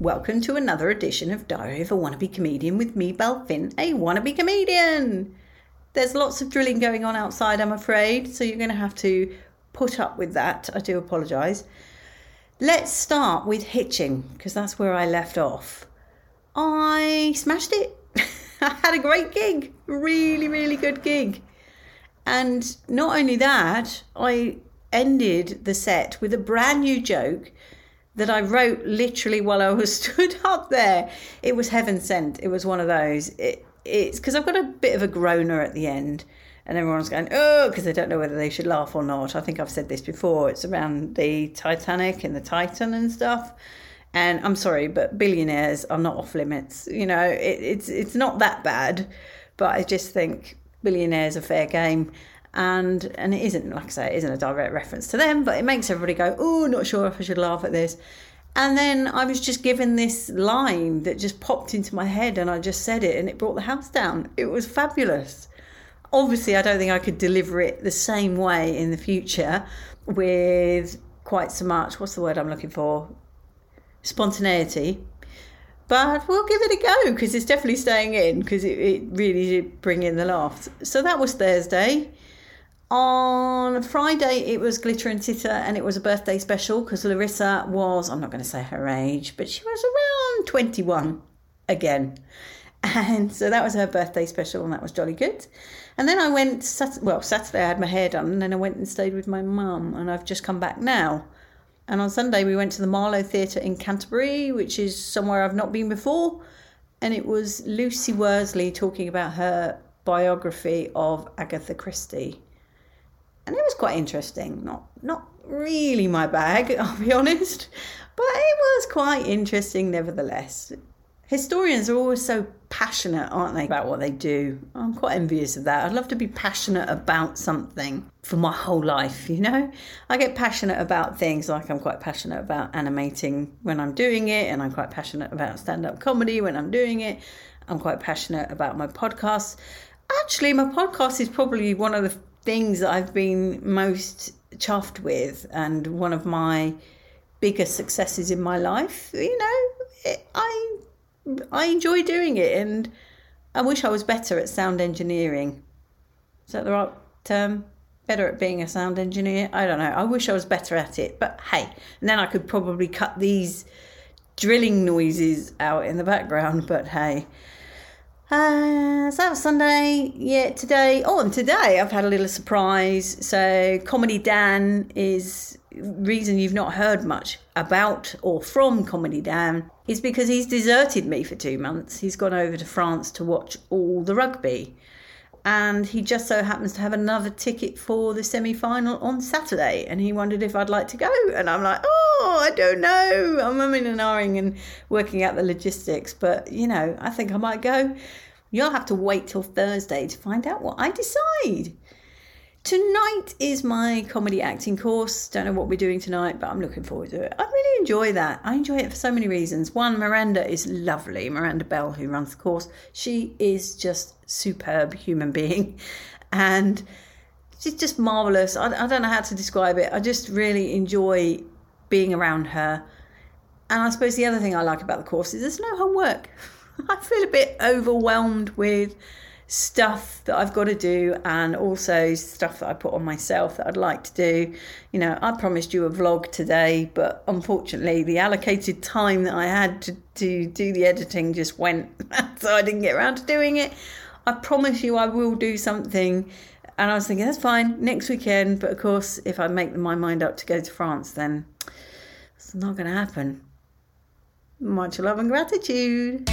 Welcome to another edition of Diary of a Wannabe Comedian with me, Belfin, a wannabe comedian. There's lots of drilling going on outside, I'm afraid, so you're going to have to put up with that. I do apologise. Let's start with Hitchin, because that's where I left off. I smashed it. I had a great gig, really, really good gig. And not only that, I ended the set with a brand new joke that I wrote literally while I was stood up there. It was heaven sent. It was one of those. It, it's because I've got a bit of a groaner at the end, and everyone's going, oh, because they don't know whether they should laugh or not. I think I've said this before. It's around the Titanic and the Titan and stuff. And I'm sorry, but billionaires are not off limits. You know, it, it's it's not that bad, but I just think billionaires are fair game and and it isn't like I say, it isn't a direct reference to them, but it makes everybody go, "Oh, not sure if I should laugh at this." And then I was just given this line that just popped into my head, and I just said it, and it brought the house down. It was fabulous. Obviously, I don't think I could deliver it the same way in the future with quite so much. What's the word I'm looking for? Spontaneity. But we'll give it a go because it's definitely staying in because it, it really did bring in the laughs. So that was Thursday. On Friday, it was Glitter and Titter, and it was a birthday special because Larissa was, I'm not going to say her age, but she was around 21 again. And so that was her birthday special, and that was jolly good. And then I went, Sat- well, Saturday I had my hair done, and then I went and stayed with my mum, and I've just come back now. And on Sunday, we went to the Marlow Theatre in Canterbury, which is somewhere I've not been before. And it was Lucy Worsley talking about her biography of Agatha Christie and it was quite interesting. Not not really my bag, I'll be honest, but it was quite interesting nevertheless. Historians are always so passionate, aren't they, about what they do? I'm quite envious of that. I'd love to be passionate about something for my whole life, you know? I get passionate about things like I'm quite passionate about animating when I'm doing it, and I'm quite passionate about stand up comedy when I'm doing it. I'm quite passionate about my podcast. Actually, my podcast is probably one of the things that I've been most chuffed with and one of my biggest successes in my life. You know, it, I I enjoy doing it, and I wish I was better at sound engineering. Is that the right term? Better at being a sound engineer? I don't know. I wish I was better at it, but hey, and then I could probably cut these drilling noises out in the background. But hey, uh, so Sunday. Yeah, today. Oh, and today I've had a little surprise. So, Comedy Dan is reason you've not heard much about or from Comedy Dan is because he's deserted me for two months. He's gone over to France to watch all the rugby. And he just so happens to have another ticket for the semi final on Saturday. And he wondered if I'd like to go. And I'm like, oh, I don't know. I'm umming and ahhing and working out the logistics. But, you know, I think I might go. You'll have to wait till Thursday to find out what I decide. Tonight is my comedy acting course. Don't know what we're doing tonight, but I'm looking forward to it. I really enjoy that. I enjoy it for so many reasons. One, Miranda is lovely. Miranda Bell, who runs the course, she is just superb human being, and she's just marvelous. I, I don't know how to describe it. I just really enjoy being around her. And I suppose the other thing I like about the course is there's no homework. I feel a bit overwhelmed with stuff that I've got to do and also stuff that I put on myself that I'd like to do. You know, I promised you a vlog today, but unfortunately, the allocated time that I had to, to do the editing just went, so I didn't get around to doing it. I promise you I will do something. And I was thinking, that's fine, next weekend. But of course, if I make my mind up to go to France, then it's not going to happen. Much love and gratitude.